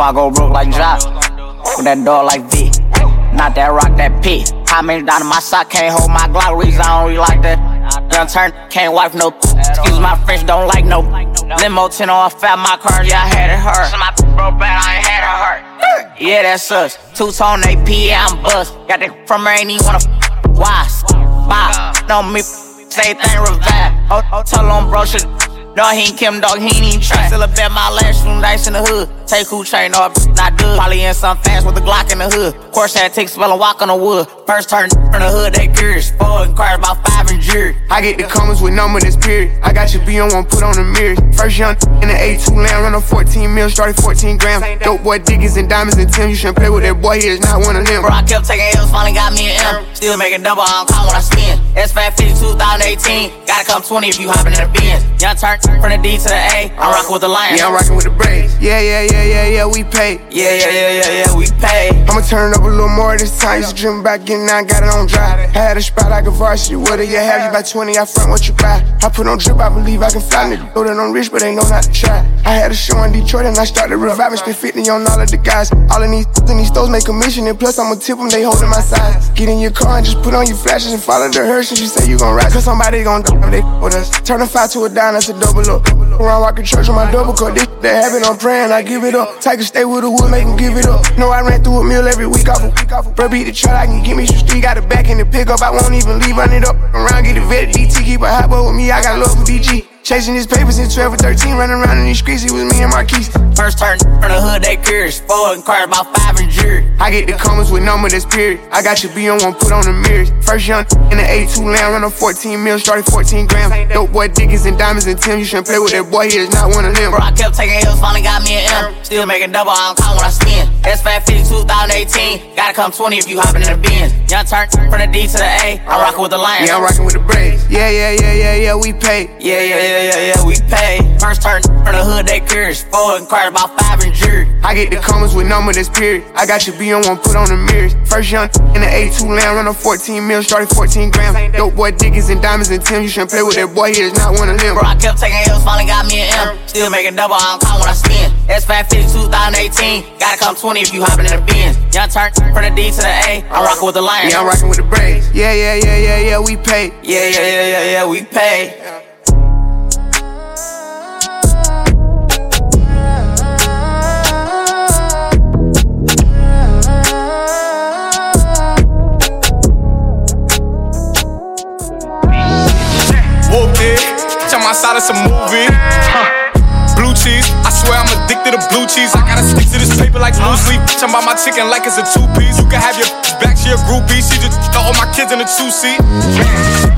before I go broke like Jock. With that dog like V. Not that rock, that P. How many down in my sock can't hold my Glock? Reason I don't really like that. Young turn, can't wipe no. Excuse my French, don't like no. Limo 10 on fat my car, yeah, I had it hurt. My bad, I ain't had it hurt. Yeah, that sucks. Two tone AP, yeah, I'm bust. Got that from her, ain't even wanna. Why? Bye. No, me, say thing revive. Oh, oh, tell on bro, shit. No, he ain't Kim, dog, he ain't even try. Still a bet my last room nice in the hood. Take who train off, not good. Probably in some fast with a Glock in the hood. Course had take spell and walk on the wood. First turn from the hood, they curious. Four inquired about five and jury. I get the comments with number this period. I got your B on one, put on the mirrors. First young in the A2 land, run a 14 mil, started 14 grams. Dope boy diggers and diamonds and Tim. You shouldn't play with that boy, he is not one of them. Bro, I kept taking L's, finally got me an M. Still making double, I don't call when I spin. S550 2018. Gotta come 20 if you hopping in the Benz. Young turn from the D to the A. I'm rocking with the Lions. Yeah, I'm rocking with the Braves. Yeah, yeah, yeah, yeah, yeah, we pay. Yeah, yeah, yeah, yeah, yeah, we pay. I'ma turn it up a little more this time. Used to dream about getting out, got it on drive. Had a spot like a varsity. What do you have? You buy 20, I front what you buy. I put on drip, I believe I can fly. Nigga, know that I'm rich, but they know not to try. I had a show in Detroit and I started reviving. Spent 50 on all of the guys. All of these in these stores make commission. And plus, I'ma tip them, they holding my size. Get in your car and just put on your flashes and follow the hearse. And you say you gon' ride. Cause somebody gon' do they with us. Turn a five to a dime, that's a double up. Around rockin' church on my double cut. This that happen, I'm praying, I give it up. A stay with the wood, make him give it up. Know I ran through a meal every week off a week off. Bro, beat the truck, I can give me some street. Got a back in the pickup, I won't even leave, run it up. Around, get a vet, DT, keep a hot boy with me, I got love for DG. Chasing his papers since 12 or 13, running around in these streets, it was me and Marquise. First turn from the hood, they curious. Four inquired about five and jury. I get the comments with number this period. I got your B on one, put on the mirrors. First young in the A2 land, run a 14 mil, started 14 grams. Dope boy diggers and diamonds and Tim. You shouldn't play with that boy, he is not one of them. Bro, I kept taking L's, finally got me an M. Still making double, I don't call when I spin. S550 2018. Gotta come 20 if you hopping in the Benz. Young turn from the D to the A. I'm rocking with the Lions. Yeah, I'm rocking with the Braves. Yeah, yeah, yeah, yeah, yeah, we pay. Yeah, yeah, yeah, yeah, yeah, yeah, we pay. First turn from the hood, they curious. Four inquired about five and jury. I get the comments with number this period. I got your B on one, put on the mirrors. First young in the A2 land, run a 14 mil, started 14 grams. Dope boy diggers and diamonds and Tim. You shouldn't play with that boy, he is not one of them. Bro, I kept taking L's, finally got me an M. Still making double, I don't call when I spin. S550 2018. Gotta come 20 if you hopping in the Benz. Young turn from the D to the A. I'm rocking with the Lions. Yeah, I'm rocking with the Braves. Yeah, yeah, yeah, yeah, yeah, we pay. Yeah, yeah, yeah, yeah, yeah, we pay. Jump outside of some movie. Huh. Blue cheese, I swear I'm addicted to blue cheese. I gotta stick to this paper like blue sleep. Jump about my chicken like it's a two piece. You can have your back, she a groupie. She just throw all my kids in a two seat.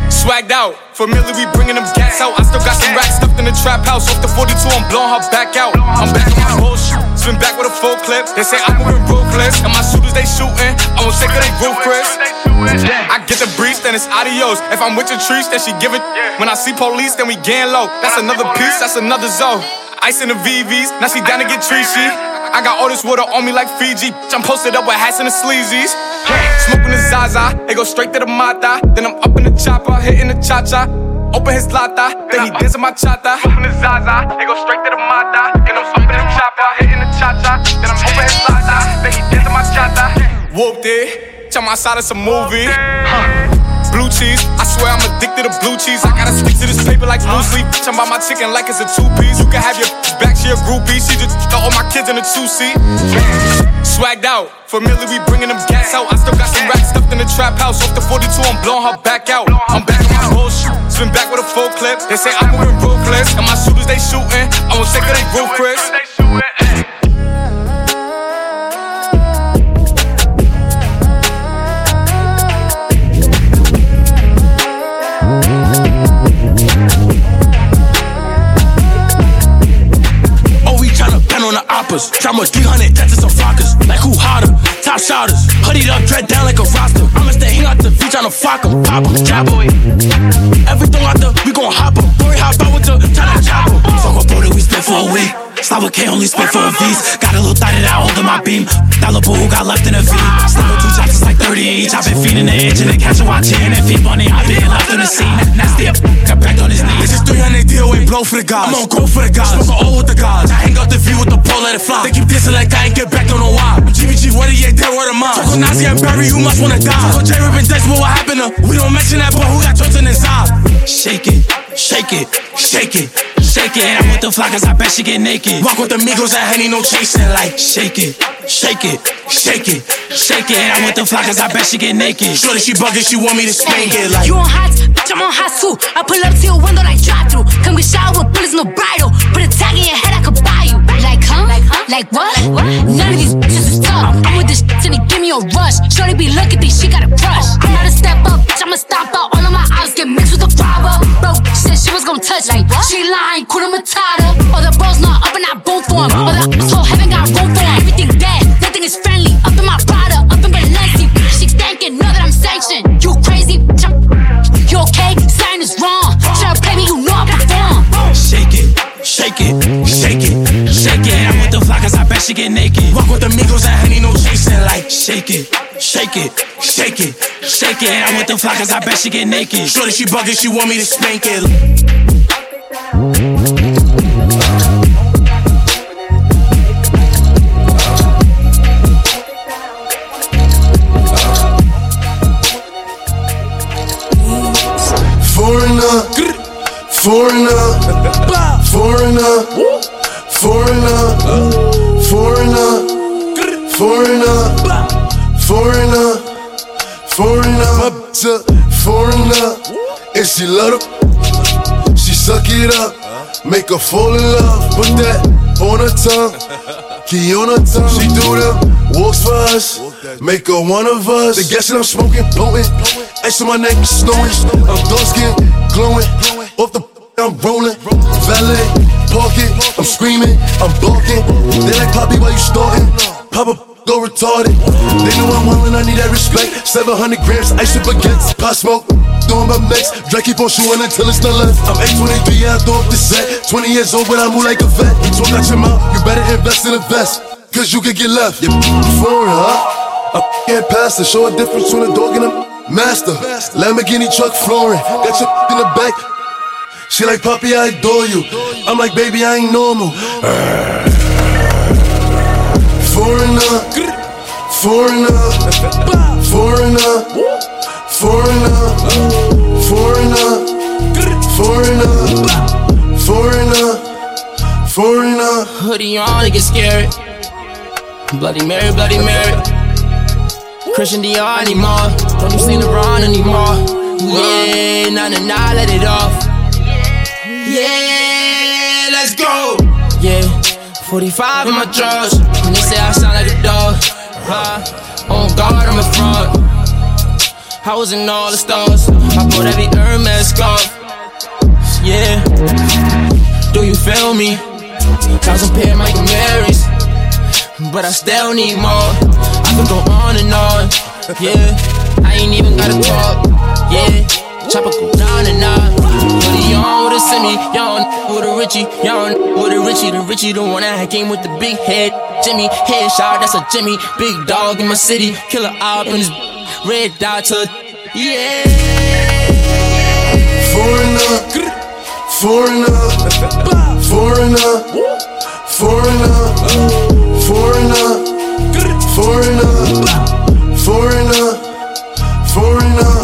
Swagged out, familiar, we bringing them gas out. I still got some racks stuffed in the trap house. Off the 42, I'm blowing her back out. I'm back on my bullshit. Spin back with a full clip. They say I'm moving ruthless. And my shooters, they shooting. I won't take they roof, Chris. I get the breeze, then it's adios. If I'm with your trees, then she give it. When I see police, then we gang low. That's another piece, that's another zone. Ice in the VVs, now she down to get treachy. I got all this water on me like Fiji. I'm posted up with hats and the sleazies. Smoking the Zaza, it go straight to the Mata. Then I'm up in the chopper, hitting the cha cha. Open his lata, then he dancing my chata. Smoking the Zaza, it go straight to the Mata. Then I'm up in the chopper, hitting the cha cha. Then I'm open his lata, then he dancing my chata. Whooped it, jump outside of some movie. Blue cheese, I swear I'm addicted to blue cheese. I gotta stick to this paper like blue sleep. Jump about my chicken like it's a two piece. You can have your back, she a groupie. She just all my kids in a two seat. Swagged out, familiar, we bringing them gas out. I still got some racks stuffed in the trap house. Off the 42, I'm blowing her back out. I'm back on my bullshit. Spin back with a full clip. They say I'm moving ruthless. And my shooters, they shooting. I won't take her, they roof, on. Drop more 300 deaths to some flockers. Like who hotter? Top shotters. Hoodied up, dread down like a roster. I'ma stay hang out the beach tryna fuck 'em. Pop 'em, job boy. Everything out the, we gon' hop 'em. Worry how about with the tryna chop 'em. Fuck with bro that we spent for a week. Slava K only spit for a V's. Got a little thought that I hold in my beam. Dollar boo who got left in a V. Sniper two chops is like 30 each. I've been feeding the edge and then catch a watching and feed money. I've been left on the scene. Nasty up, got back on his knees. This is 300 deal with blow for the guys. I'm on go for the guys. Smoke all with the guys. I hang out the view with the pole, let it fly. They keep dissing like I ain't get back, don't know why. GBG, what are you dead word of mine? Talk Nazi and Barry, you must wanna die. Talk J Rip and Dex, what happened to? We don't mention that, but who got chosen inside? Shake it, shake it, shake it. Shake it, And I'm with the flockers, I bet she get naked. Walk with the Migos, I Henny, no chasing. Like, shake it, shake it, shake it, shake it. And I'm with the flockers, I bet she get naked. Shorty, she bugging, she want me to spank it. Like, you on hot, bitch, I'm on hot too. I pull up to your window like drive through. Come get shot with bullets, no bridle. Put a tag in your head, I could buy you. Like, huh? Like, huh? Like what? None of these bitches is tough. I'm with this shit and they give me a rush. Shorty be looking, think she got a crush. I'm not a step up, bitch, I'ma stop out. All of my eyes get mixed gon' touch me. What? She lying, quit him a tighter. The not up in that boom for him. Or the got she get naked. Walk with the Migos and Henny, no chasing. Like, shake it, shake it, shake it, shake it. I'm with the flockers, I bet she get naked. Shorty, she bugging, she want me to spank it. Foreigner, foreigner, foreigner, foreigner, foreigner, foreigner, and she love. She suck it up, make her fall in love. Put that on her tongue, key on her tongue. She do them walks for us, make her one of us. They guessing I'm smoking potent. Ice on my neck, snowing. I'm dark skin, glowing. Off the I'm rolling. Valet, park it. I'm screaming, I'm barking. They like Poppy, why you starting? Papa go retarded. They know I'm willing, I need that respect. 700 grams, ice and baguettes. Pot smoke, doing my next. Drake keep on shooting until it's not left. I'm 823, yeah, I throw up the set. 20 years old, but I move like a vet. Talk out your mouth, you better invest in a vest. Cause you could get left. You're foreign, huh? I can't pass it. Show a difference between a dog and a master. Lamborghini truck flooring. Got your in the back. She like, Poppy, I adore you. I'm like, baby, I ain't normal. Foreigner, foreigner, foreigner, foreigner, foreigner, foreigner, foreigner, foreigner. Hoodie on, it get scared. Bloody Mary, Bloody Mary. Christian Dior anymore. Don't you see LeBron anymore. Yeah, nah, nah, nah, let it off. Yeah, let's go. Yeah, 45 in my drawers. And they say I sound like a dog. Huh? On guard, I'm a fraud. I was in all the stars. I bought every Hermes scarf. Yeah. Do you feel me? Thousand pair Michael Marys. But I still need more. I could go on and on. Yeah. I ain't even gotta talk. Yeah. Chopper go down and out. On with a semi, y'all with a Richie, y'all with a Richie. The Richie, the one that came with the big head. Jimmy, headshot, that's a Jimmy. Big dog in my city. Killer op in his red dot to. Yeah. Foreigner, foreigner, foreigner, foreigner, foreigner, foreigner, foreigner, foreigner.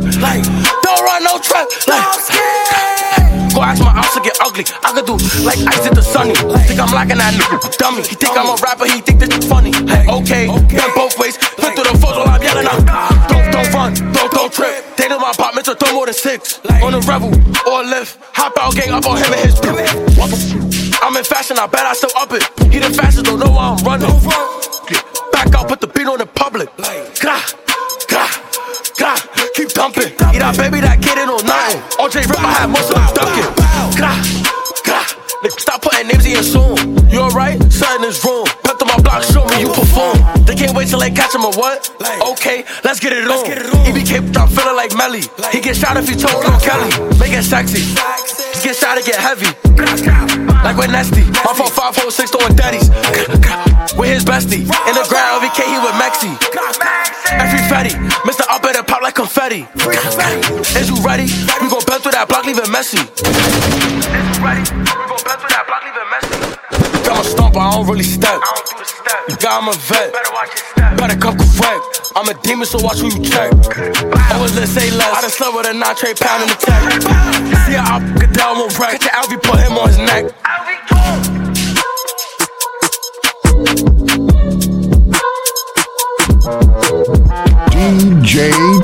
Trap, like, don't run no trap, like. Go ask my ops to get ugly. I could do like ice at the sunny. Think I'm locking that nigga dummy. He think I'm a rapper, he think this is funny. Hey, okay, done both ways. Look through the while I'm yelling out. Don't, don't run, don't, don't trip. They know my apartments are throw more than six. On a rebel or a lift. Hop out, gang up on him and his crew. I'm in fashion, I bet I still up it. He the fastest, don't know why I'm running. Over. Back out, put the beat on the public. OJ Rip, I had most of them ducking. Grah, grah, stop putting names in your song. You alright? Something is wrong. Come to my block, show me you perform. They can't wait till they catch him or what? Okay, let's get it on. EBK, I'm feeling like Melly. He get shot if he told on Kelly. Make it sexy. get shot, it get heavy. Like with Nesty. My phone 546 throwing daddies. With his bestie. In the ground, VK, he with Mexi. Like confetti. Is you ready? We gon' bend through that block, leave it messy. Is you ready? We gon' bend through that block, leave it messy. I'm a stomper, I don't really step. You got, a vet. Better come correct. I'm a demon, so watch who you check. I was let's say less. I done slept with a nitrate pound in the tech. See how I get down with wreck. Catch Alvy, put him on his neck. DJ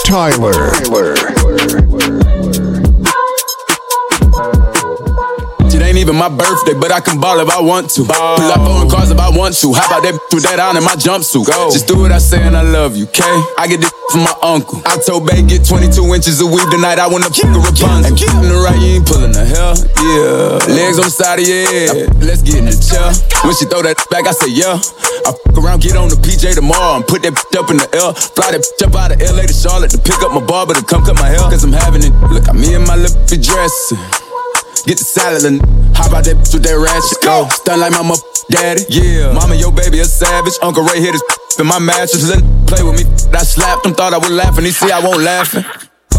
Tyler. Tyler. Ain't even my birthday, but I can ball if I want to. Ball. Pull up on cars if I want to. How about that with that on in my jumpsuit? Go. Just do what I say and I love you, okay? I get this from my uncle. I told Bay get 22 inches of weave tonight. I want to fuck a Rapunzel. And in the right, you ain't pulling the hell. Yeah. Legs on the side of your head. Let's get in the chair. When she throw that back, I say yeah. I fuck around, get on the PJ tomorrow and put that up in the L. Fly that up out of LA to Charlotte to pick up my barber to come cut my hair. Cause I'm having it. Look, I'm in my little dress. Get the salad and hop out that bitch with that ratchet. Go. Stun like my mother daddy. Yeah. Mama, your baby a savage. Uncle Ray hit his in my mattress. Let play with me. I slapped him, thought I was laughing. He see I won't laughing.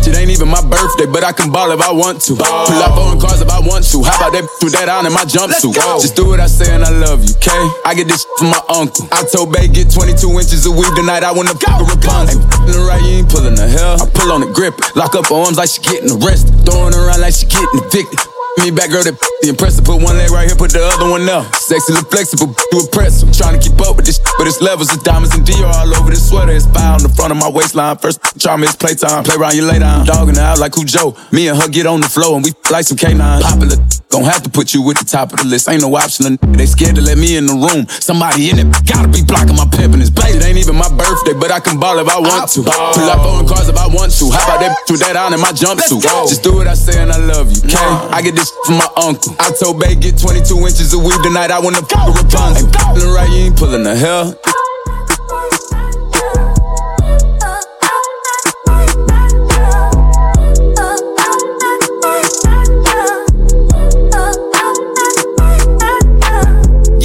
It ain't even my birthday, but I can ball if I want to. Ball. Pull up on cars if I want to. How about that with that on in my jumpsuit? Just do what I say and I love you, okay? I get this from my uncle. I told Bay get 22 inches of weed tonight. I wanna fuck a Rapunzel. Ain't the right, you ain't pulling the hell. I pull on the grip, lock up arms like she getting arrested, throwing around like she getting evicted. Me back, girl, that the impressive. Put one leg right here, put the other one up. Sexy, look flexible, you impressive. Trying to keep up with this, but it's levels of diamonds and Dior all over this sweater. It's fire on the front of my waistline. First, try me, it's playtime. Play around, you lay down. Dogging out like Joe. Me and her get on the floor and we like some canines. Popular, gon' have to put you at the top of the list. Ain't no option. They scared to let me in the room. Somebody in it gotta be blocking my pep and his blade. It ain't even my birthday, but I can ball if I want to. Pull up on cars if I want to. How about that with that on in my jumpsuit? Just do what I say and I love you, okay? I get this from my uncle. I told Bay get 22 inches of weed tonight. I wanna fuck a Rapunzel. Ain't right, you ain't pulling the hell.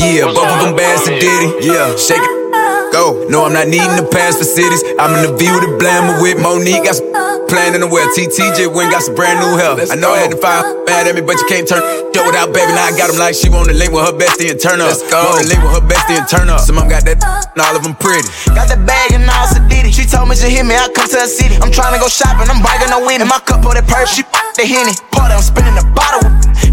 Yeah, both of them to Diddy. Yeah, shake it. Go. No, I'm not needing to pass for cities. I'm in the view with the blammer with Monique. Got some planning to wear. TTJ went got some brand new hair. I know I had to find mad at me, but you can't turn yo without baby. Now I got him like she wanna link with her bestie and turn up. Let's go. Wanna link with her bestie and turn up. Some of them got that and all of them pretty. Got that bag and all Sadiddy. She told me she hit me, I come to the city. I'm trying to go shopping, I'm bragging no winning. My cup of that perp, she the henny. Party, I'm spinning the bottle.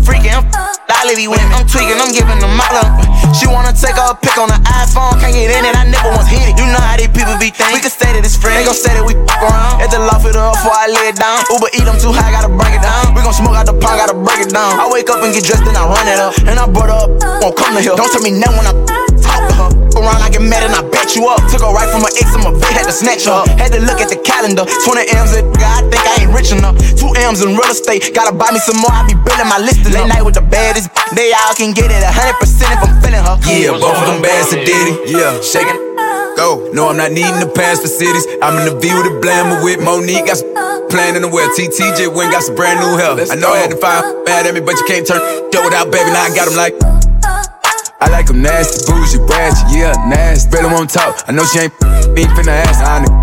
Freaking, I'm I live women. I'm tweaking, I'm giving them all up. She wanna take a pic on the iPhone, can't get in it. I never once hit it. You know how these people be thinking. We can say that it's friends. They gon' say that we fuck around. At the loft it up before I lay it down. Uber eat, I'm too high, gotta break it down. We gon' smoke out the pond, gotta break it down. I wake up and get dressed, then I run it up. And I brought her up, won't come to here. Don't tell me now when I talk to her. Around, I get mad and I bet you up. Took her right from my ex, I'm a vet, had to snatch her. up. Had to look at the calendar. 20 M's, at, I think I ain't rich enough. Two M's in real estate, gotta buy me some more. I be building my list. Late night with the baddest, they all can get it 100% if I'm feeling her. Yeah, both of them bad to Diddy. Yeah, shaking. Go. No, I'm not needing to pass the cities. I'm in the view with the blammer with Monique. Got some planning to wear. TTJ went got some brand new hair. I know I had to find mad at me, but you can't turn yo without baby. Now I got him like. I like them nasty, bougie, ratchet, yeah, nasty. Really won't talk. I know she ain't me finna ask on it.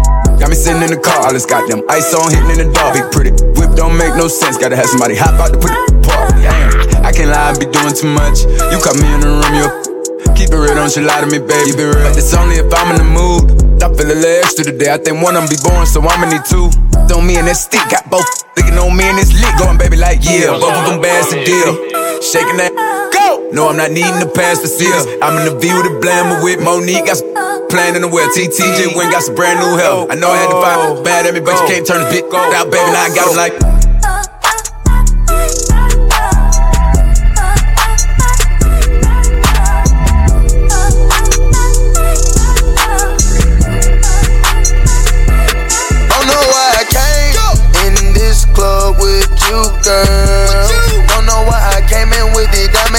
Got me sitting in the car, all this got them ice on hitting in the dark. Big pretty whip don't make no sense. Gotta have somebody hop out to put it apart. Damn, I can't lie, I be doing too much. You caught me in the room, you keep it real, don't you lie to me, baby. Be real. But it's only if I'm in the mood. I feel a little extra today. I think one of them be born, so I'ma need two. Throw me in that stick, got both thinking on me and this lick. Going baby like yeah, both of them bags to deal. Shaking that. Go! No, I'm not needing to pass for cities. I'm in the view with the blammer with Monique. Got some planning to wear. TTJ went got some brand new hair. I know I had to find bad at me, but you can't turn this bitch out, baby. Now I got him like. I don't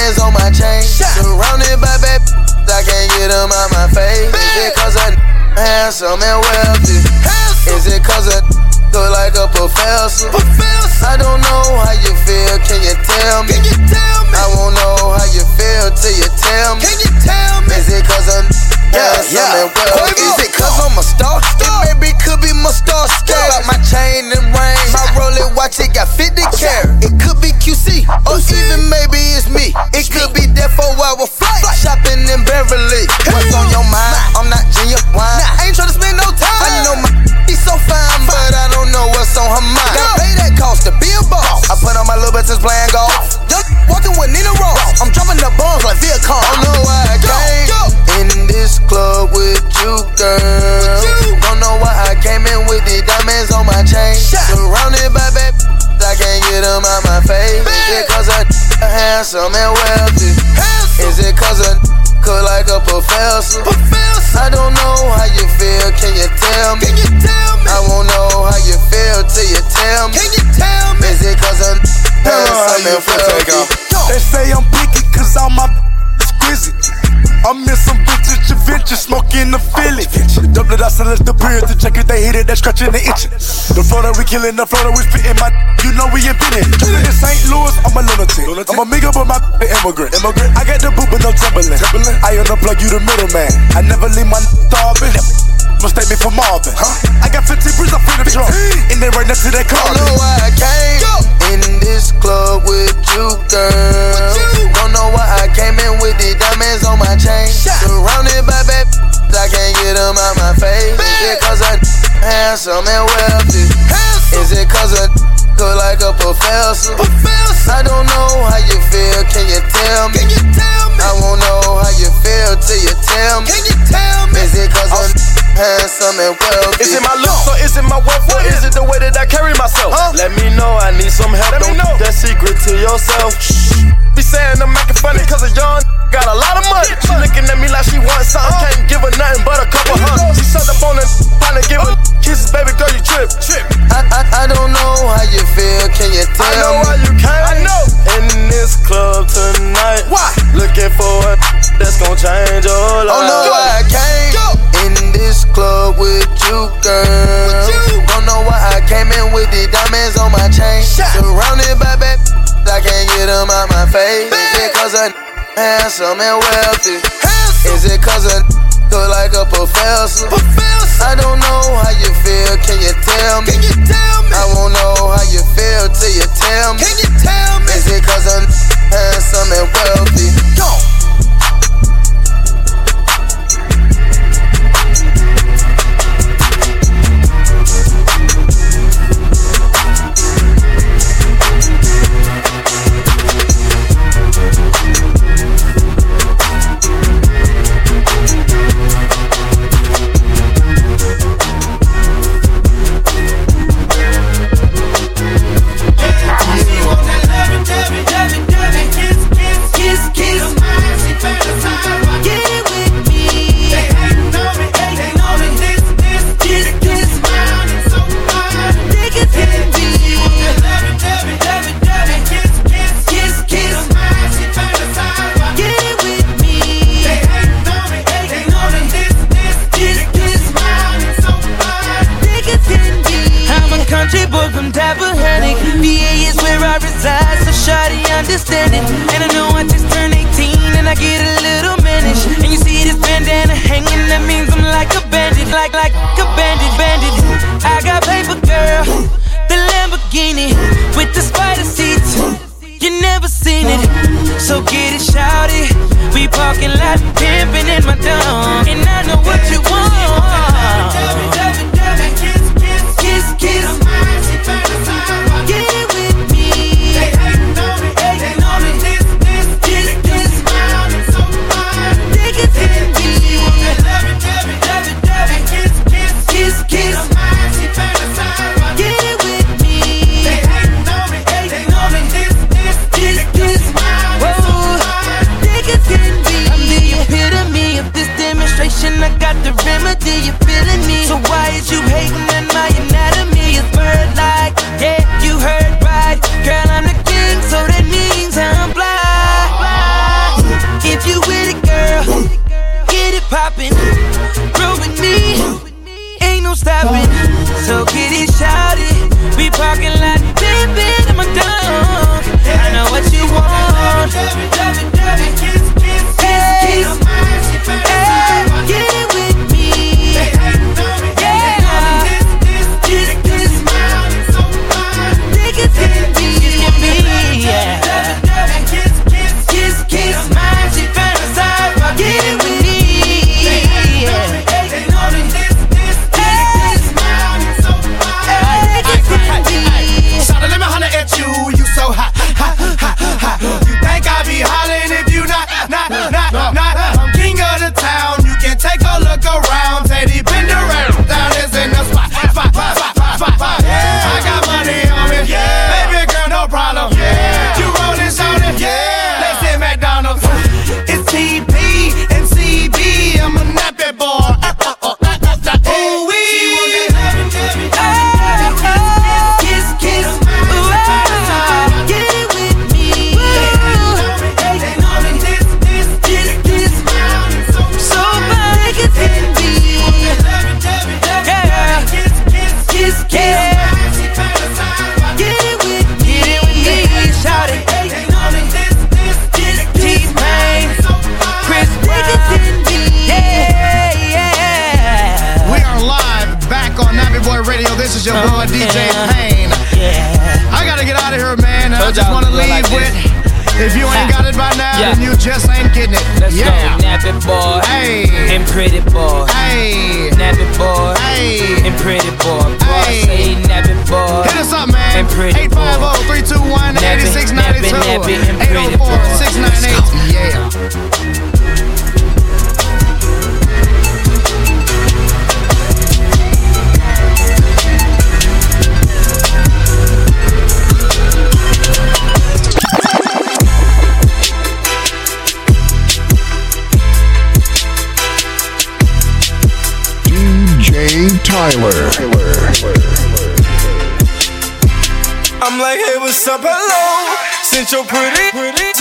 diamonds on my chain. Surrounded by bad I can't get them out my face. Is it cause I'm handsome and wealthy? Is it cause of Look like a professor. I don't know how you feel, can you tell me? I won't know how you feel till you tell me. Is it cause I'm yeah, yeah. well? Is it cause I'm a star? It maybe could be my star scale. Got my chain and Beverly. What's on your mind? I'm not genuine. I ain't tryna spend no time. I know my She's so fine, but I don't know what's on her mind. Gotta pay that cost to be a boss. I put on my little buttons playing golf. Just walking with Nina Ross. I'm dropping the bombs like Viacom. Don't know why I came in this club with you, girl. Don't know why I came in with the diamonds on my chain. Surrounded by bad I can't get them out my face. Is it cause I handsome and wealthy? Is it cause I cook like a professor? I don't know how you feel, can you tell me? Can you tell me? I won't know how you feel till you tell me. Can you tell me? Is it cause I'm handsome and wealthy? They Smoking the Philly. Double it, I select the period to check if they hit it, they scratching the itching. The Florida, we killing the Florida, we spitting my, you know we invented. In St. Louis, I'm a lunatic. I'm a nigga, but my immigrant. immigrant. I got the boot, but no Timberland. I unplug you, the middleman. I never leave my starving. Mistake me for Marvin. Huh? I got 15 bricks, I free the trunk. And they right next to that car. Don't know why I came in this club with you, girl. Don't know why I came in with the diamonds on my chain. Surrounded by bad I can't get them out my face. Is it cause I handsome and wealthy? Is it cause I cook like a professor? I don't know how you feel, can you tell me? I won't know how you feel till you tell me. Is it cause I'm handsome and wealthy? Is it my looks or is it my wealth or is it the way that I carry myself? Let me know, I need some help. Don't keep that secret to yourself. Be saying I'm making funny cause a young got a lot of money. She looking at me like she wants something. Can't give her nothing but a couple hugs. She sucked up on the trying to give her kisses, baby girl, you trip. I, I, I don't know how you feel, can you tell I know me? why you came. I know. In this club tonight. Why? Looking for a that's gonna change your life. Oh no, why I came in this club with you, girl. Don't know why I came in with the diamonds on my chain. Surrounded by bad, I can't get them out my face. Is it cause I'm handsome and wealthy? Is it cause I look like a professor? I don't know how you feel, can you tell me? I won't know how you feel till you tell me. Is it cause I'm handsome and wealthy?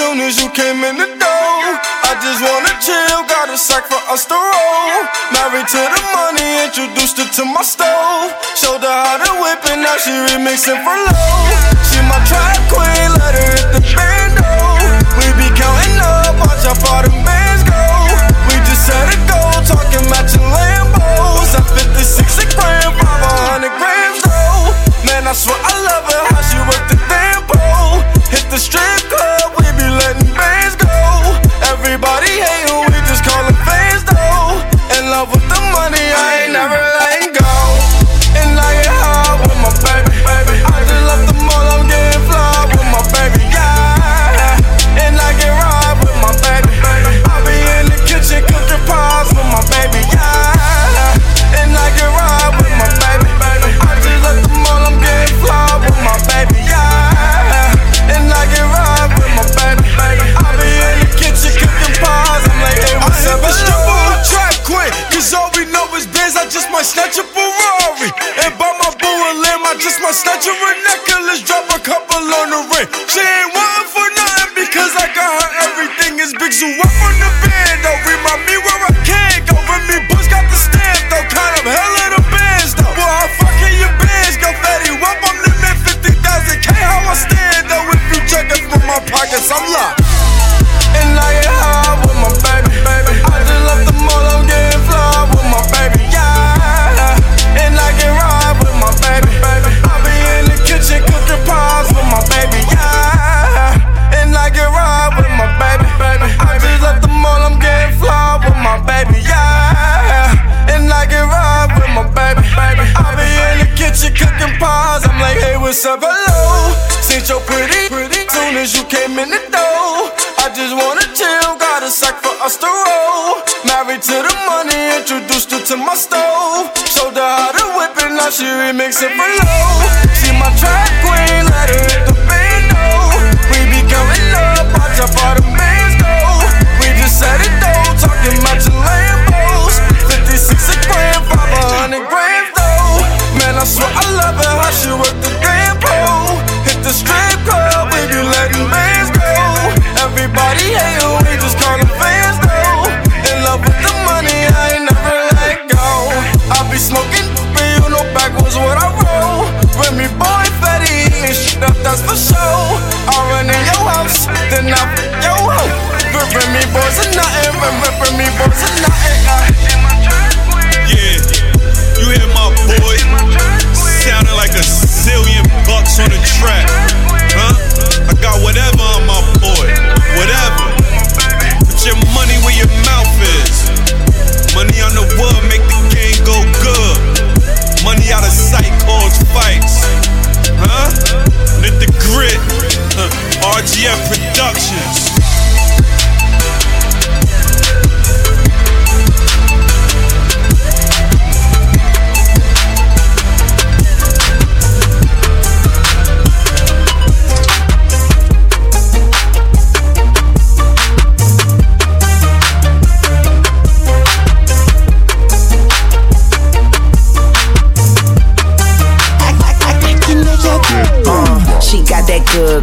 Soon as you came in the door, I just wanna chill. Got a sack for us to roll. Married to the money, introduced her to my stove. Showed her how to whip and now she remixing for low. She my trap queen, let her hit the bando. We be counting up, watch how far the bands go. We just set a goal, talking matching Lambos. I 56 a gram, 500 grams though. Man, I swear I love her, how she worth the the stripper. just my stature and necklace. Drop a couple on the ring. She ain't wantin' for nothing because I got her everything. Is Big Zoo up on the bed? Don't remind me where I can go. With me Bush got the stamp, though. Kind of hell of the bands, though. Boy, I fucking your bands, go fatty. Wop, I'm the man 50,000 K. How I stand, though. If you checkin' from my pockets, I'm locked. dancing love.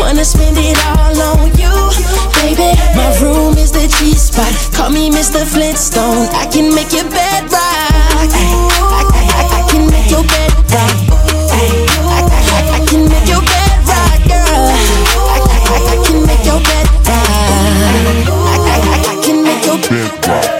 Wanna spend it all on you, baby. My room is the G spot. Call me Mr. Flintstone. I can make your bed rock. I, I, I, I can make your bed rock. I, can make your bed girl. I, can make your bed. I, can make your bed.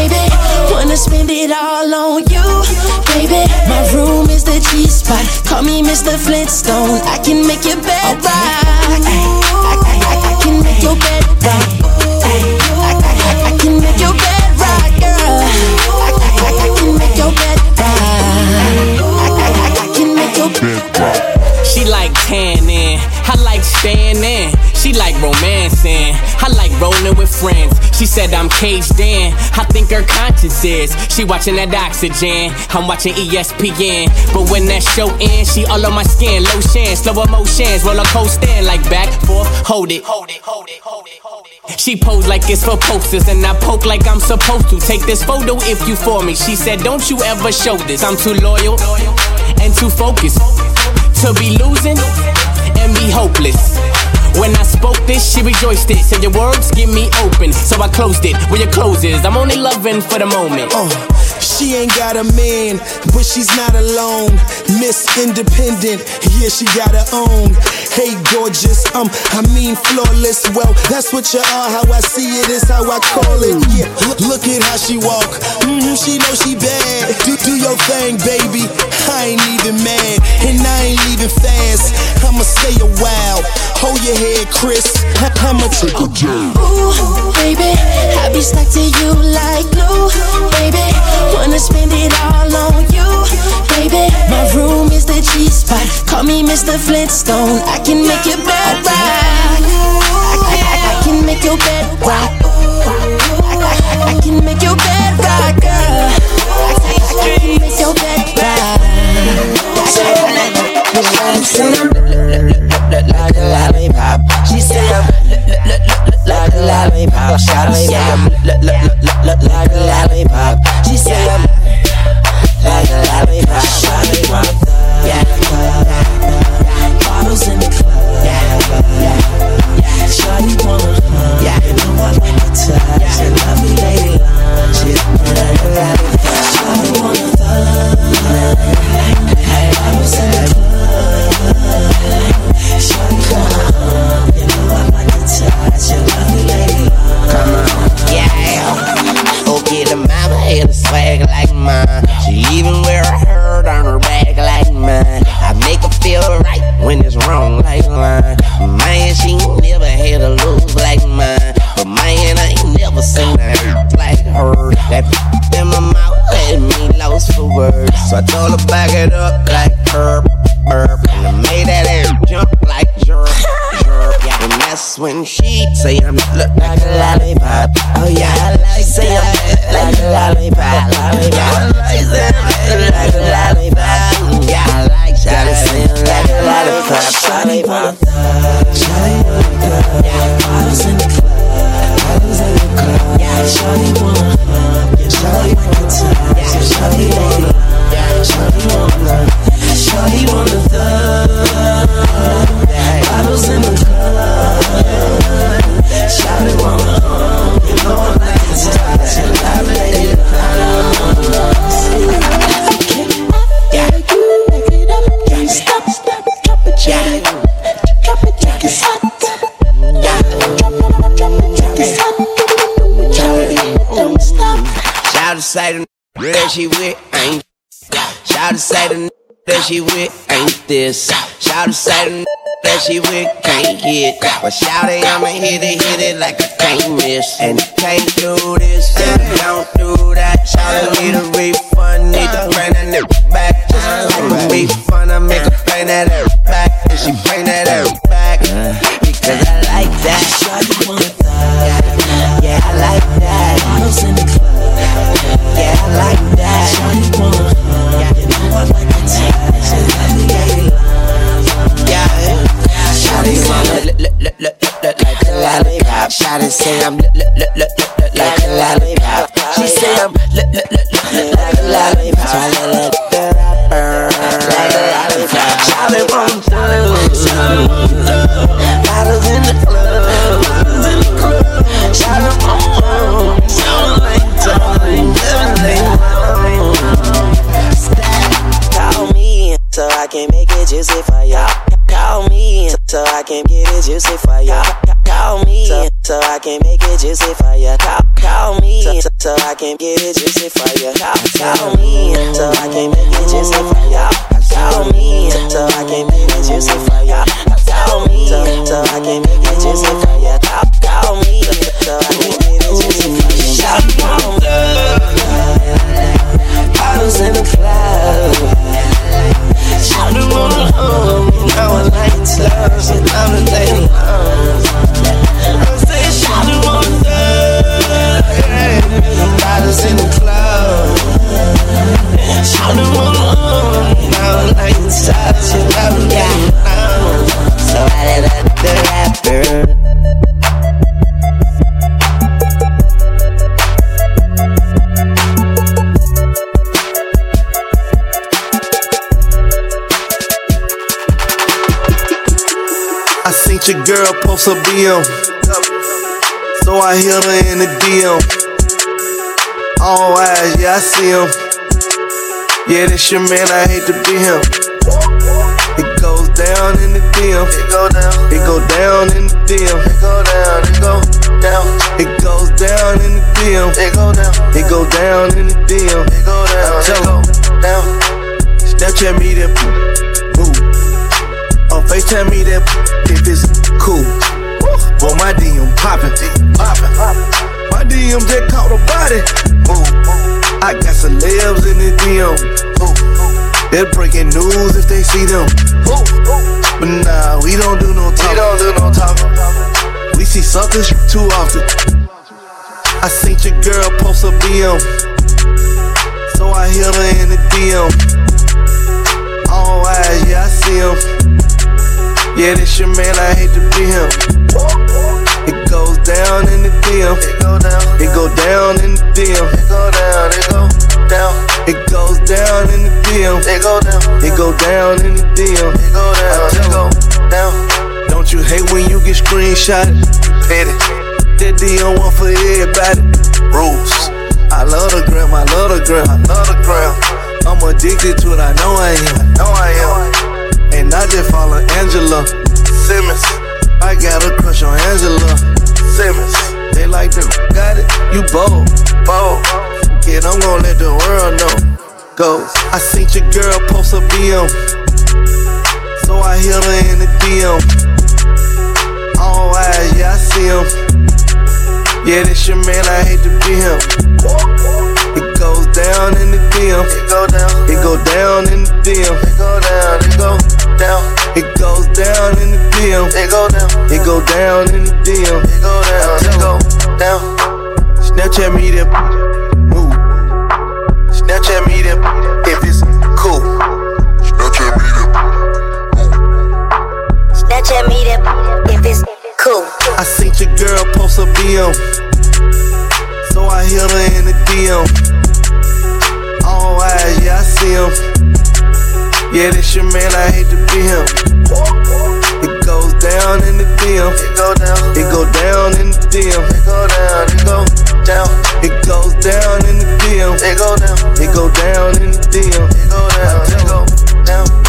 baby. Wanna spend it all on you, baby. My room is the G spot. Call me Mr. Flintstone. I can make your bed rock. I, I, I, I can make your bed rock. I, can make your bed rock, girl. I, can make your bed rock. I, can make your bed rock. She like tanning, I like staying in. She like romancing, I like rolling with friends. She said I'm caged in, I think her conscience is. She watching that oxygen, I'm watching ESPN. But when that show ends, she all on my skin, lotion, slow emotions, roller coaster, like back, forth, hold it. Hold it, hold it, hold it, hold it. She pose like it's for posters, and I poke like I'm supposed to. Take this photo if you for me. She said, Don't you ever show this. I'm too loyal and too focused to be losing and be hopeless. When I spoke this, she rejoiced it. Said your words give me open, so I closed it. Where your close is, I'm only loving for the moment. Uh, she ain't got a man, but she's not alone. Miss Independent, yeah, she got her own. Hey, gorgeous, um, I mean flawless. Well, that's what you are. How I see it is how I call it. Yeah, look, look at how she walk. Mm-hmm, she know she bad. Do do your thing, baby. I ain't even mad, and I ain't leaving fast. I'ma stay a while. Hold your head, Chris. I'ma take a jab. Ooh, baby, I be stuck to you like glue, baby. Wanna spend it all on you, baby. My room is the G spot. Call me Mr. Flintstone. I can make your bed rock. I, I, I can make your bed rock. I, I, I can make your bed rock, girl. I, I can make your bed rock. A lolly, lollipop. She say I'm like a lollipop. She say I'm like a lollipop. Yeah. Bottles in the club. Yeah. Shawty wanna that she with ain't. Shout to say the that she with ain't this. Shout to say the that she with can't hit. But shout it, I'ma hit it, hit it like I can't miss. And can't do this, and don't do that. Shout it, need a refund, need to bring that nigga back. Just like a refund, I make her bring that ass back. And she bring that ass back. Because I like that. Shawty want that. Yeah, I like that. Bottles in the club. Yeah, I like look, look, look, look, like a lollipop. Shawty say I'm look, look, look, look, look, look like a lollipop. She say I'm look, look, look, look, look like a lollipop. So I let it juicy for ya. Call me so I can get it juicy for ya. Call me so I can make it juicy for ya. Call, call me so I can get it juicy for ya. Call, call me so I can make it juicy for ya. Call me so I can make it juicy for ya. Call me so I can make it juicy for ya. Call, call me so I can get it juicy for ya. Shout out Bottles post a BM. So I hit her in the DM. All eyes, yeah, I see him. Yeah, this your man, I hate to be him. It goes down in the DM. It go down. It go down in the DM. It go down. It go down. It goes down in the DM. It go down. It go down in the DM. It go down. It go down. Snapchat me that move. Or FaceTime me that if it's cool. Well, my DM poppin', poppin', My DM just caught a body. I got celebs in the DM. They're breaking news if they see them. But nah, we don't do no talking. We don't do no talking. We see suckers too often. I seen your girl post a BM. So I hit her in the DM. All eyes, yeah, I see him. Yeah, this your man, I hate to be him. It goes down in the DM. It go down. It go down in the DM. It go down. It go down. It goes down in the DM. It go down. It go down in the DM. It go down. It go down. Don't you hate when you get screenshotted? Petty. That DM one for everybody. Rules. I love the gram. I love the gram. I love the gram. I'm addicted to it. I know I am. I know I am. And I just follow Angela Simmons. I got a crush on Angela Simmons. They like them, got it, you bold, bold. it, I'm gonna let the world know. Go, I seen your girl post a BM. So I hit her in the DM. All eyes, yeah, I see him. Yeah, this your man, I hate to be him. It goes down in the DM. It go down. It go down in the DM. It go down. It go down. It goes down in the DM. It go down. It go down in the DM. It go down. It go down. Snapchat me that move. Snapchat me that if it's cool. Snapchat me that. Move. Snapchat me that if it's cool. I seen your girl post a BM. So I hit her in the DM. All eyes, yeah, I see him. Yeah, this your man, I hate to be him. It goes down in the DM. It go down. It go down in the DM. It go down. It go down. It goes down in the DM. It go down. It go down in the DM. It go down. It go down.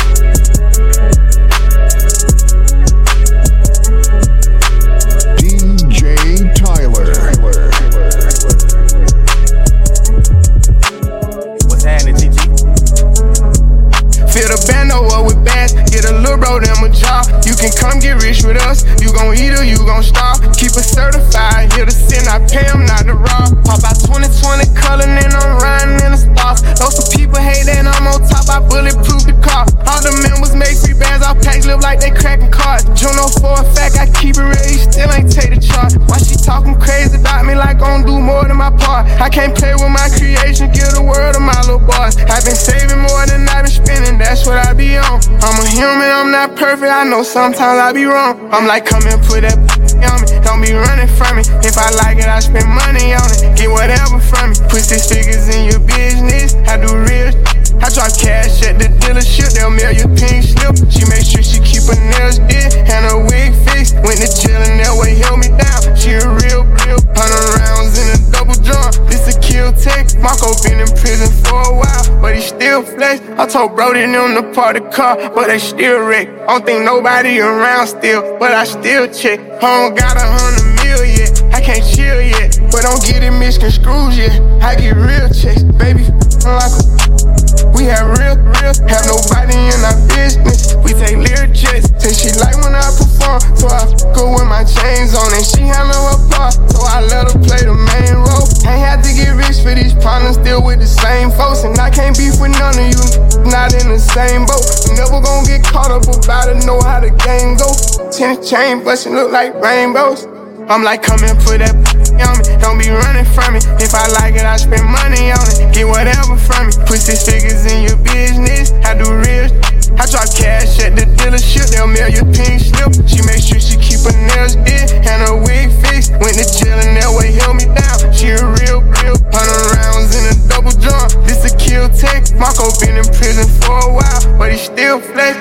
Bro them a job. You can come get rich with us. You gon' eat or you gon' starve. Keep it certified, here to sin, I pay them not to rob. Pop out 2020 color, and I'm riding perfect, I know sometimes I be wrong. I'm like, come and put that on me, don't be running from me. If I like it, I spend money on it, get whatever from me. Put six figures in your business, I do real I drop cash at the dealership, they'll mail you pink slip. She make sure she keep her nails did and her wig fixed. Went to jail and that way held me down. She a real, real. Hundred rounds in the double drum. This a kill tech. Marco been in prison for a while, but he still flex. I told Brody them to park the car, but they still wreck. I don't think nobody around still, but I still check. I don't got a hundred mil yet. I can't chill yet, but don't get it misconstrued yet. I get real checks, baby. I'm like a we have real, real, have nobody in our business. We take lyric checks, say she like when I perform. So I go with my chains on and she handle her part. So I let her play the main role. Ain't had to get rich for these problems, still with the same folks. And I can't beef with none of you, not in the same boat. Never gonna get caught up about it, know how the game go. Tennis chain bustin' look like rainbows. I'm like, come and put that on me. Don't be running from me. If I like it, I spend money on it. Get whatever from me. Put six figures in your business. I do real. I drop cash at the dealership. They'll mail you pink slip. She make sure she keep her nails did and her wig fixed. Went to jail and that way held me down. She a real, real. Hundred rounds in a double drum. This a kill tech. Marco been in prison for a while, but he still flex.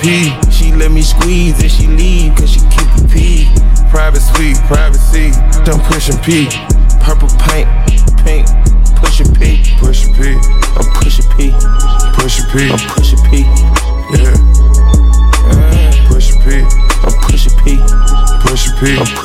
P. She let me squeeze and she leave, cause she keep a P. Private suite, privacy. Done pushing P. Purple paint, pink, pushing P. Push P. I'm pushing P. Push P. I'm pushing P. Yeah. Push P. I'm pushing P. Push P. I'm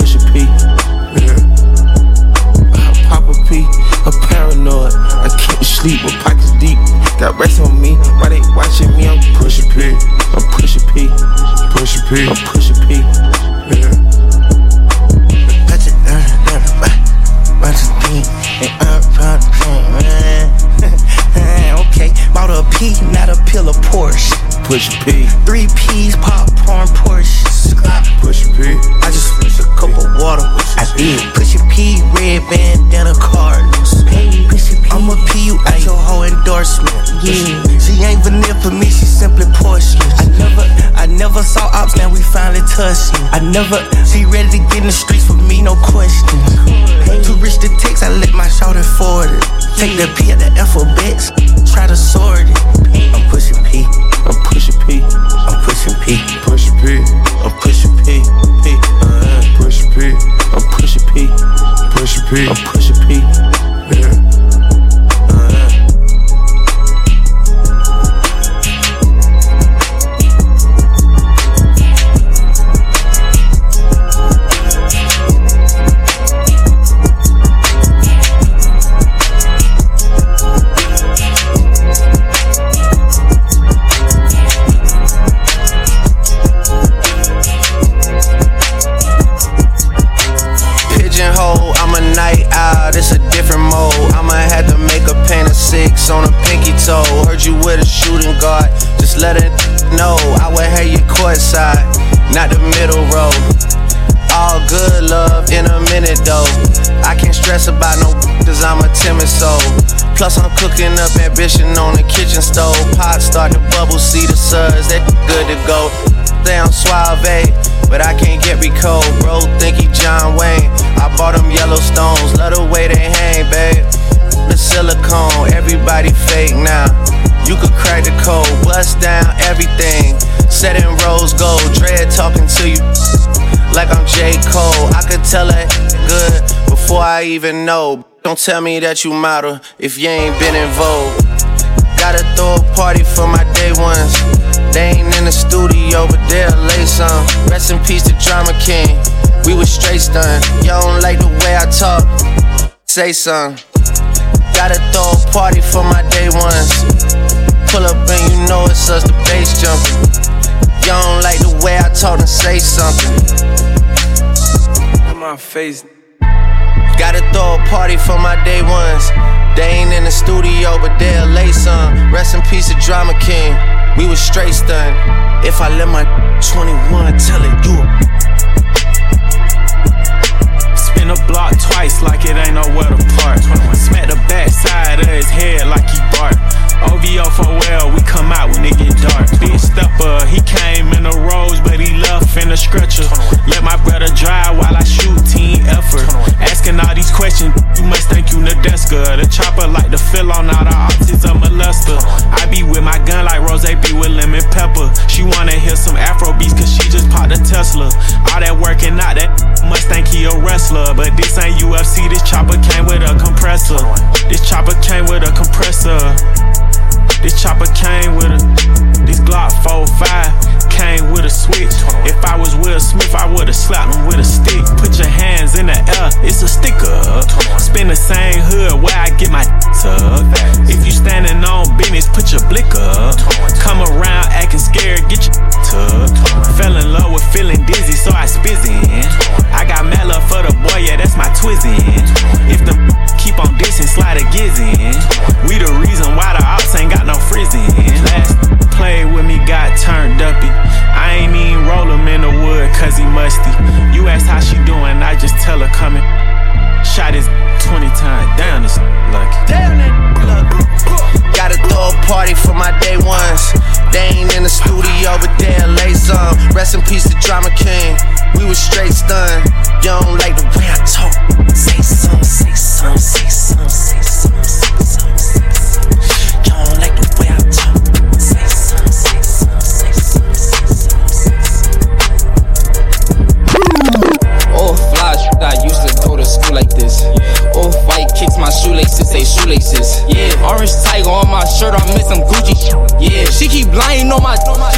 Push P. Three P's, popcorn, Porsche. Push P. I just switched a cup of water. I did. Push a P, red bandana Cardinals. I'ma P you out your whole endorsement. Yeah. She ain't vanilla for me, she simply Porsche. never I never saw ops, now we finally touched. I never she ready to get in the streets with me, no question. Too rich to text, I let my shoulder forward. Take the P at the alphabets, try to sort even know. Don't tell me that you model if you ain't been in vogue. Gotta throw a party for my day ones. They ain't in the studio, but they'll lay some. Rest in peace to Drama King. We was straight stunned. Y'all don't like the way I talk. Say some. Gotta throw a party for my day ones. Pull up and you know it's us, the bass jumping. Y'all don't like the way I talk and say something. In my face. Gotta throw a party for my day ones. They ain't in the studio, but they'll lay some. Rest in peace to Drama King. We was straight stunned. If I let my 21 tell it, you a Spin a block twice like it ain't nowhere to park. Smack the back side of his head like he bark. OVO for well, we come out when it get dark. Big stepper, he came in a rose, but he left in a stretcher. Let my brother drive while I shoot team effort. Asking all these questions, you must think you Nadeska. The chopper like to fill on all the optics of molester. I be with my gun like Rose be with lemon pepper. She wanna hear some Afro beats cause she just popped a Tesla. All that working out, that must think he a wrestler. But this ain't UFC, this chopper came with a compressor. This chopper came with a compressor. This chopper came with a. This Glock 45 came with a switch. If I was Will Smith, I would've slapped him with a stick. Put your hands in the air, it's a sticker. Spin the same hood where I get my tuck. If you standing on business, put your blick up. Come around acting scared, get your tuck. Fell in love with feeling dizzy, so I spizzin'. I got mad love for the boy, yeah, that's my twizzin'. If the keep on dissing, slide a giz in. We the reason why the ops ain't got no frizzin'. Last played with me, got turned uppy. I ain't even roll him in the wood, cause he musty. You asked how she doing, I just tell her coming. Shot his 20 times down this lucky. Damn it, Gotta throw a party for my day ones. They ain't in the studio, but they'll lay some. Rest in peace to Drama King. We was straight stunned. You don't like the way I talk. Say some, say some, say some, say some, say some, say some. You don't like the way I talk. Say some, say some, say some, say some, say some. Oh, fly I used to go to school like this. Oh, white kicks, my shoelaces, say shoelaces. Yeah, orange tiger on my shirt, I'm in some Gucci. Yeah, she keep lying on my, on some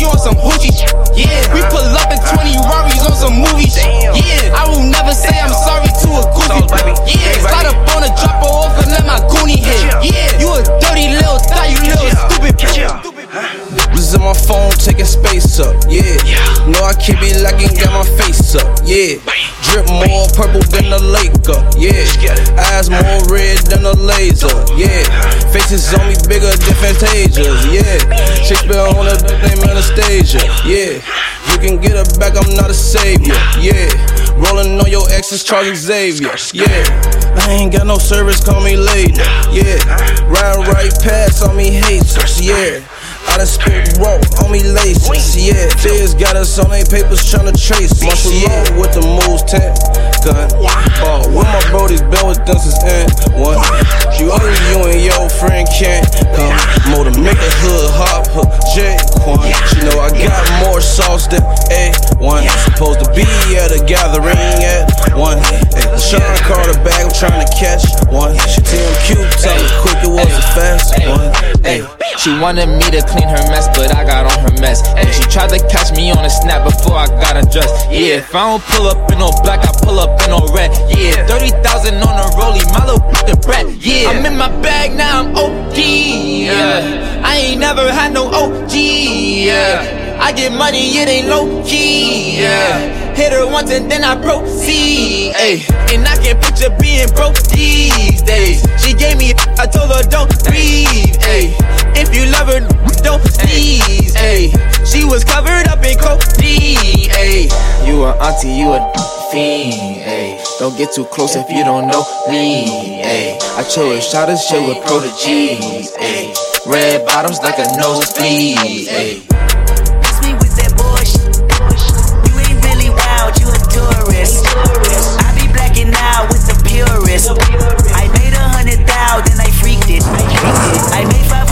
space up, yeah. No, I can't be lacking, got my face up, yeah. Drip more purple than the lake up, yeah. Eyes more red than a laser, yeah. Faces on me bigger than Fantasias, yeah. Shakespeare on the name Anastasia, yeah. You can get her back, I'm not a savior, yeah. Rolling on your exes, Charlie Xavier, yeah. I ain't got no service, call me later, yeah. Ride right past on me haters, yeah. I done spit raw on me laces, yeah. Feds got us on their papers trying to trace. Marshall yeah. with the moves, 10 gun. Ball. Where my brody's been with them since N one. You only you and your friend can't come. More to make a hood hop, hook J Quan. She know I got more sauce than A1. Supposed to be at a gathering at one. Hey, Sean Carter bag, I'm trying to catch one. She TMQ, tell me quick, it was a fast one. Hey. She wanted me to clean her mess, but I got on her mess. And she tried to catch me on a snap before I got undressed. Yeah, if I don't pull up in no black, I pull up in no red. Yeah, 30,000 on a rollie, my little the brat. Yeah, I'm in my bag now, I'm OG. Yeah, I ain't never had no OG. Yeah, I get money, it ain't low key. Yeah. Hit her once and then I proceed. Ayy, and I can picture being broke these days. She gave me, I told her don't breathe. Ayy, if you love her, don't sneeze. Ayy, she was covered up in codeine. Ayy, you a auntie, you a fiend. Ayy, don't get too close if you don't know me. Ayy, I chose a shot of shit with prodigies. Ayy, red bottoms like a nosebleed. Ayy. With the. I made a hundred thousand, I freaked it. I made five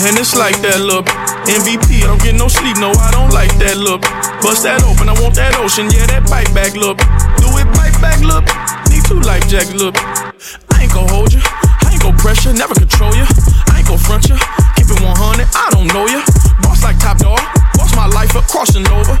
And it's like that look. MVP, I don't get no sleep, no, I don't like that look. Bust that open, I want that ocean, yeah, that bite back look. Do it bite back look. Need two life jackets, look. I ain't gon' hold you, I ain't gon' pressure, never control you. I ain't gon' front you, keep it 100, I don't know you. Boss like top dog, boss my life up, crossing over.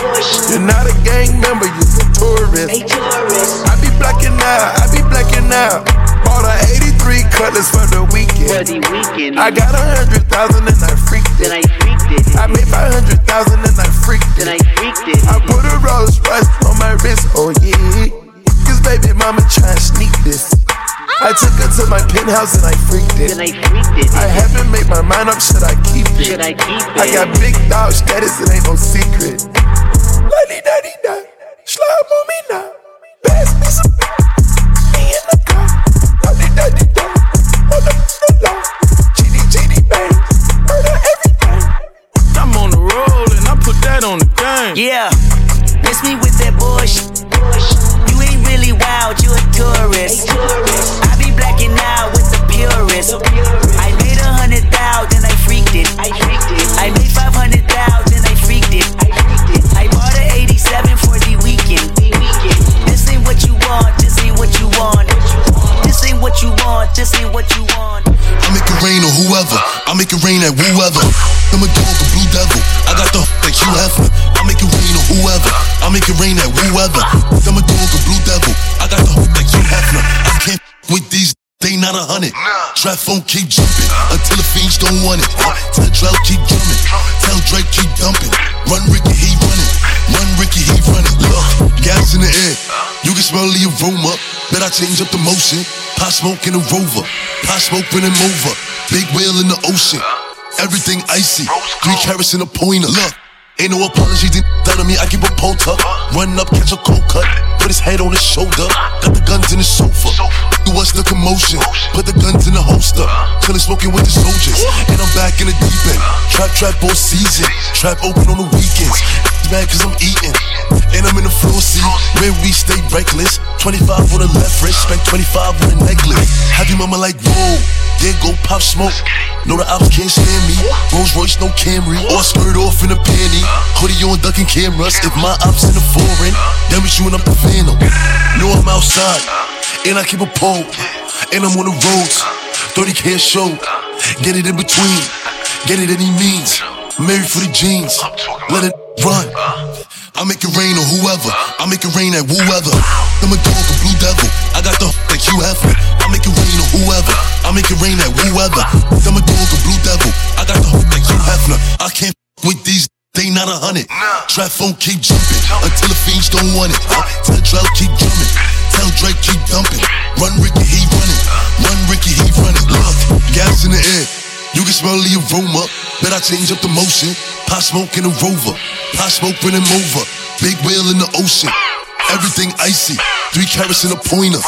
You're not a gang member, you a tourist. Hey, tourist. I be blacking out, I be blacking out. Bought a 83 cutlass for the weekend. For the weekend. I got a hundred thousand and I freaked it. Then I freaked it. I made five hundred thousand and I freaked Then it. I freaked it. I put a Rolls Royce on my wrist, oh yeah. Cause baby mama tryna sneak this. I took her to my penthouse and I freaked it. Then I freaked it. I haven't made my mind up, should I keep it? Should I keep it? I got big dog status, it ain't no secret. Slime on me now. Pass me some. I make it rain at whoever. I'm a dog, a blue devil. I got the like Hugh Hefner. I make it rain on whoever. I make it rain at whoever. I'm a dog, a blue devil. I got the like Hugh Hefner. I can't with these. They not a hundred. Trap phone keep jumping until the fiends don't want it. Tell Drell keep drumming. Tell Drake keep dumping. Run Ricky, he running. Run Ricky, he running. Look, gas in the air. You can smell the aroma. Bet I change up the motion. Pot smoke in a rover. Pot smoke in a mover. Big whale in the ocean. Everything icy. Three carrots in a pointer. Look. Ain't no apology, they done to me. I keep a tuck. Run up, catch a cold cut. Put his head on his shoulder. Got the guns in the sofa. You watch the commotion. Put the guns in the holster. Chillin' smoking with the soldiers. And I'm back in the deep end. Trap, trap all season. Trap open on the weekends. Mad cause I'm eating. And I'm in the floor seat. Where we stay reckless. 25 on the left wrist. Spent 25 on the necklace. Have your mama like, whoa. Yeah, go pop smoke. No, the ops can't stand me. Rolls Royce, no Camry. Or skirt off in a panty. Hoodie on ducking cameras. If my ops in the foreign, then we shooting up the phantom. Know I'm outside. And I keep a pole. And I'm on the roads. 30k a show. Get it in between. Get it any means. Married for the jeans. Let it run. I make it rain on whoever. I make it rain at whoever. I'm a dog, a blue devil. I got the like you Hefner. I make it rain on whoever. I make it rain at whoever. I'm a dog, a blue devil. I got the like you Hefner. I can't with these. They not a hundred. Trap phone keep jumping until the fiends don't want it. Uh, tell Drell keep drumming. Tell Drake keep dumping. Run Ricky, he running. Run Ricky, he running. Look, gas in the air. You can smell the aroma. Bet I change up the motion. Pot smoke in a rover. Pot smoke bring him over. Big whale in the ocean. Everything icy. Three carats in a pointer.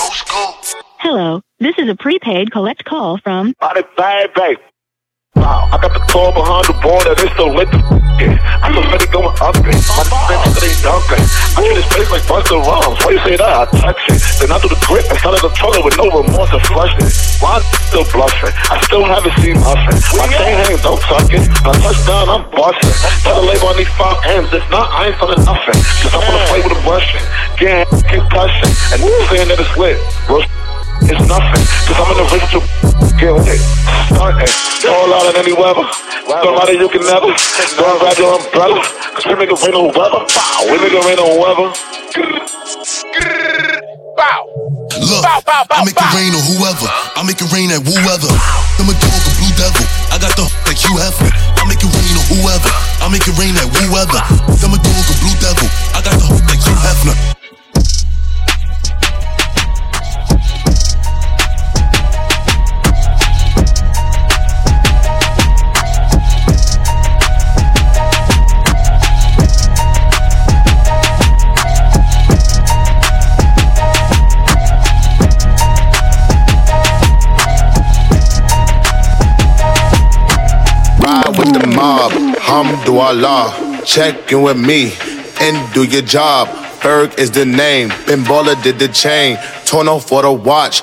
Hello, this is a prepaid collect call from. Body bad, babe. Wow, I got the car behind the bar that is so lit the yeah. I'm so ready going up it. My defense they dunking. I treat his face like Buster Rhymes. Why you say that? I touch it. Then I do the grip and started the toilet with no remorse and flush it. Why still bluffing? I still haven't seen nothing. My chain hangs, don't tuck it. When I touch down, I'm busting. Tell the label I need five M's. If not, I ain't selling nothing. Cause I'm gonna play with a Russian. Getting concussion. And saying that it's lit. Bro, it's nothing. Cause I'm in the original get lit. Starting. Fall out in any weather. Somebody you can never. Don't grab your umbrella. Cause we make it rain on weather. Bow. We make it rain on weather. Bow. Look, I make it rain on whoever. I make it rain at whoever. I'm a dog, a blue devil. I got the like you Hefner. I make it rain on whoever. I make it rain at whoever. I'm a dog, Hamdulillah. Check in with me and do your job. Berg is the name. Ben did the chain. Tono for the watch.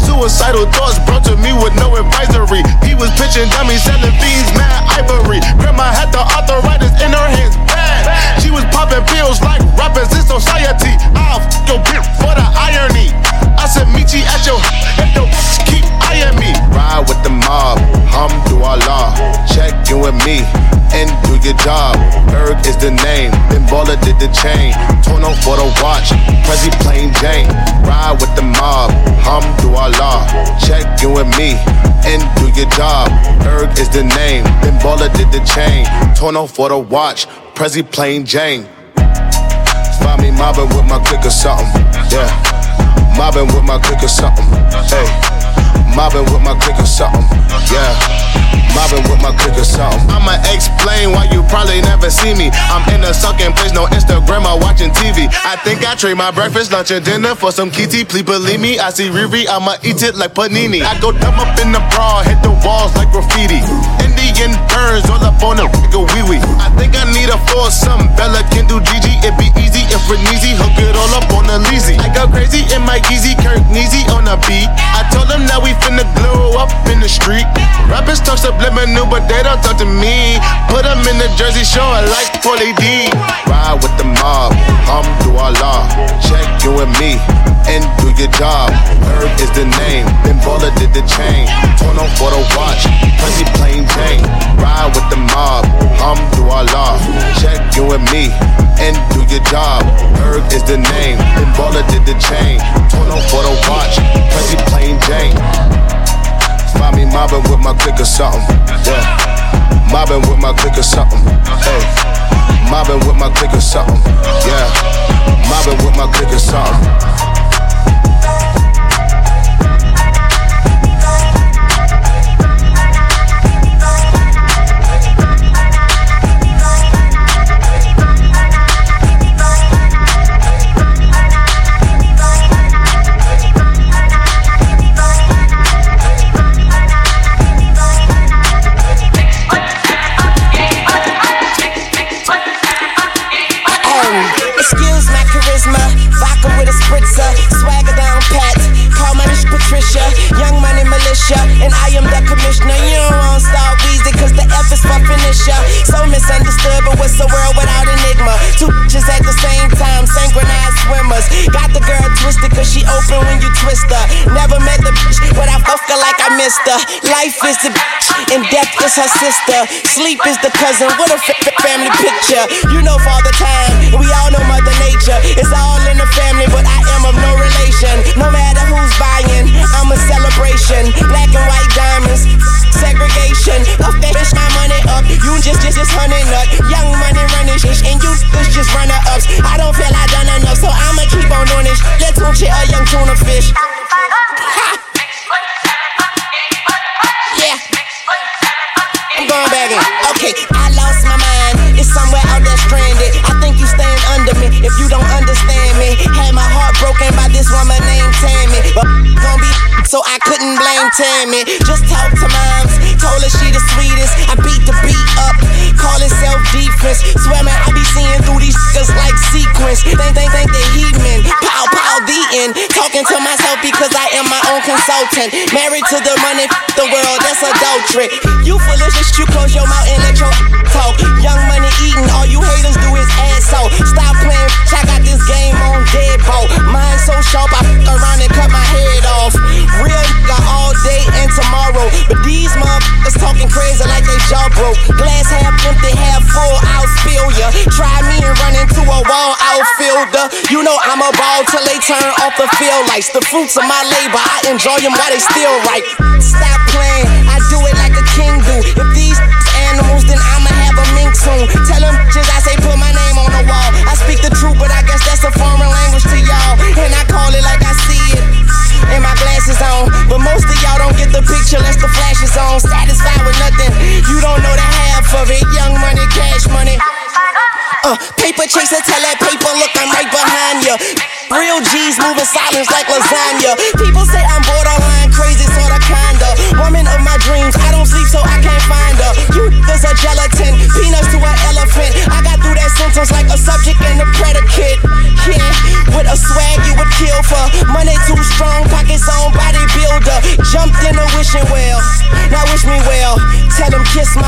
Suicidal thoughts brought to me with no advisory. He was pitching dummies, selling fiends, mad ivory. Grandma had the arthritis in her hands, bad. She was popping pills like rappers in society. I'll f your bitch for the irony. I said, meet you at your your Ride with the mob, Hamdulillah. Check in with me and do your job. Berg is the name. Ben Baller did the chain. Torn on for the watch. Prezi plain Jane. Ride with the mob, Hamdulillah. Check in with me and do your job. Berg is the name. Ben Baller did the chain. Torn on for the watch. Prezi plain Jane. Find me mobbing with my click or something. Yeah. Mobbing with my click or something. Hey. Mobbing with my click or something. Yeah. Mobbing with my click or something. I'ma explain why you probably never see me. I'm in a sunken place, no Instagram or watching TV. I think I trade my breakfast, lunch, and dinner for some kitty. Please believe me, I see Riri, I'ma eat it like panini. I go dumb up in the bra, hit the walls like graffiti. Indian burns all up on the wee wee. I think I need a foursome. Bella can do Gigi, it be easy if Reneezy hook it all up on the leasy. I go crazy in my Yeezy, Kirk Neezy on the beat. I told them that we finna glow up in the street. Rappers talk subliminal, but they don't talk to me. Put them in the Jersey Shore like Paulie D. Ride with the mob, Hamdulillah. Check you and me and do your job. Herb is the name. Ben Baller did the chain. Torn on for the watch. Prezi plain Jane. Ride with the mob, Hamdulillah. Check you and me and do your job. Herb is the name. Ben Baller did the chain. Torn on for the watch. Prezi plain Jane. Find me mobbing with my click or something. Yeah. Mobbing with my click or something. Hey. Mobbing with my click or something. Yeah. Mobbing with my click or something. Excuse my charisma, vodka with a spritzer, swagger down pat. Call my bitch Patricia, young money militia, and I am the commissioner. You don't want Star easy, cause the F is for finisher. So misunderstood, but what's the world without enigma? Two bitches at the same time swimmers. Got the girl twisted, cause she open when you twist her. Never met the bitch, but I fuck her like I missed her. Life is the bitch, and death is her sister. Sleep is the cousin, what a f- family picture. You know father time, we all know mother nature. It's all in the family, but I am of no relation. No matter who's buying, I'm a celebration. Black and white diamonds, segregation. Up that my money up. You just, just, just honey nut. Young money running shit, and you just, just runner ups. I don't feel I done Let's a young tuna fish. Yeah. I'm going back in. Okay, I lost my mind. It's somewhere out there stranded. I think you staying under me if you don't understand me. Had my heart broken by this woman named Tammy. But gon' be so I couldn't blame Tammy. Just talk to moms. Told her she the sweetest. I beat the beat up. Call it self defense. Swear man, I be seeing through these niggas like sequence. Think, think, think they heathen. Pow, pow, the end. Talking to myself because I am my own consultant. Married to the money, the world, that's adultery. You foolish, you close your mouth and let your talk. Young money eating, all you haters do is ass so. Stop playing, I got this game on deadbolt. Mine so sharp, I f around and cut my head off. Real nigga all day and tomorrow. But these motherfuckers talking crazy like they jaw broke. Glass half empty, half full, I'll spill ya. Try me and run into a wall I'll outfielder. You know I'm a ball till they turn off the field lights. The fruits of my labor, I enjoy them while they still ripe. Stop playing, I do it like a king do. If these animals, then I'ma have a mink soon. Tell them just I say put my name on the wall. I speak the truth, but I guess that's a foreign language to y'all. And I call lasagna. People say I'm Tell them kiss my,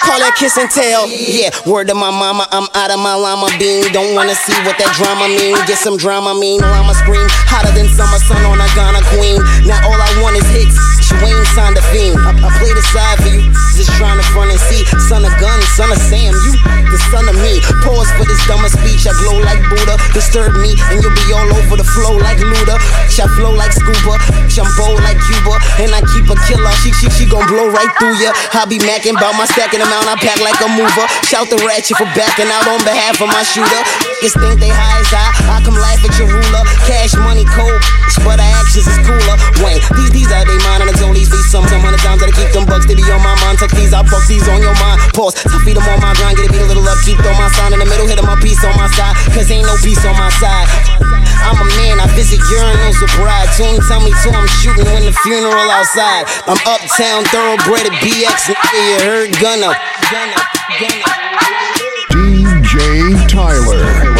call that kiss and tell. Yeah, word to my mama, I'm out of my llama bean. Don't wanna see what that drama mean. Get some drama mean, llama scream hotter than summer sun on a Ghana queen. Now all I want is hits. Wayne signed a fiend. I, I play the side for you, just trying to front and see. Son of gun, son of Sam, you the son of me. Pause for this dumber speech. I glow like Buddha. Disturb me, and you'll be all over the flow like Luda. I flow like scuba, jump bold like Cuba, and I keep a killer. She she she gon' blow right through ya. I be macking about my stacking amount. I pack like a mover. Shout the ratchet for backing out on behalf of my shooter. Just think they high as I. I come laugh at your ruler. Cash money cold, but our actions is cooler. Wayne, these these are they mine and it's only these some some hundred times that I keep them bucks. They be on my mind. Tuck these, I bucks these on your mind. Pause, to feed them on my grind. Get a beat a little up, keep throw my sign in the middle. Hit my piece on my side, cause ain't no peace on my side. I'm a man, I visit urinals with bride. Tune tell me to I'm shooting when the funeral outside. I'm uptown, thoroughbred at BX, you heard gunna. Gunna, gunna. DJ Tyler.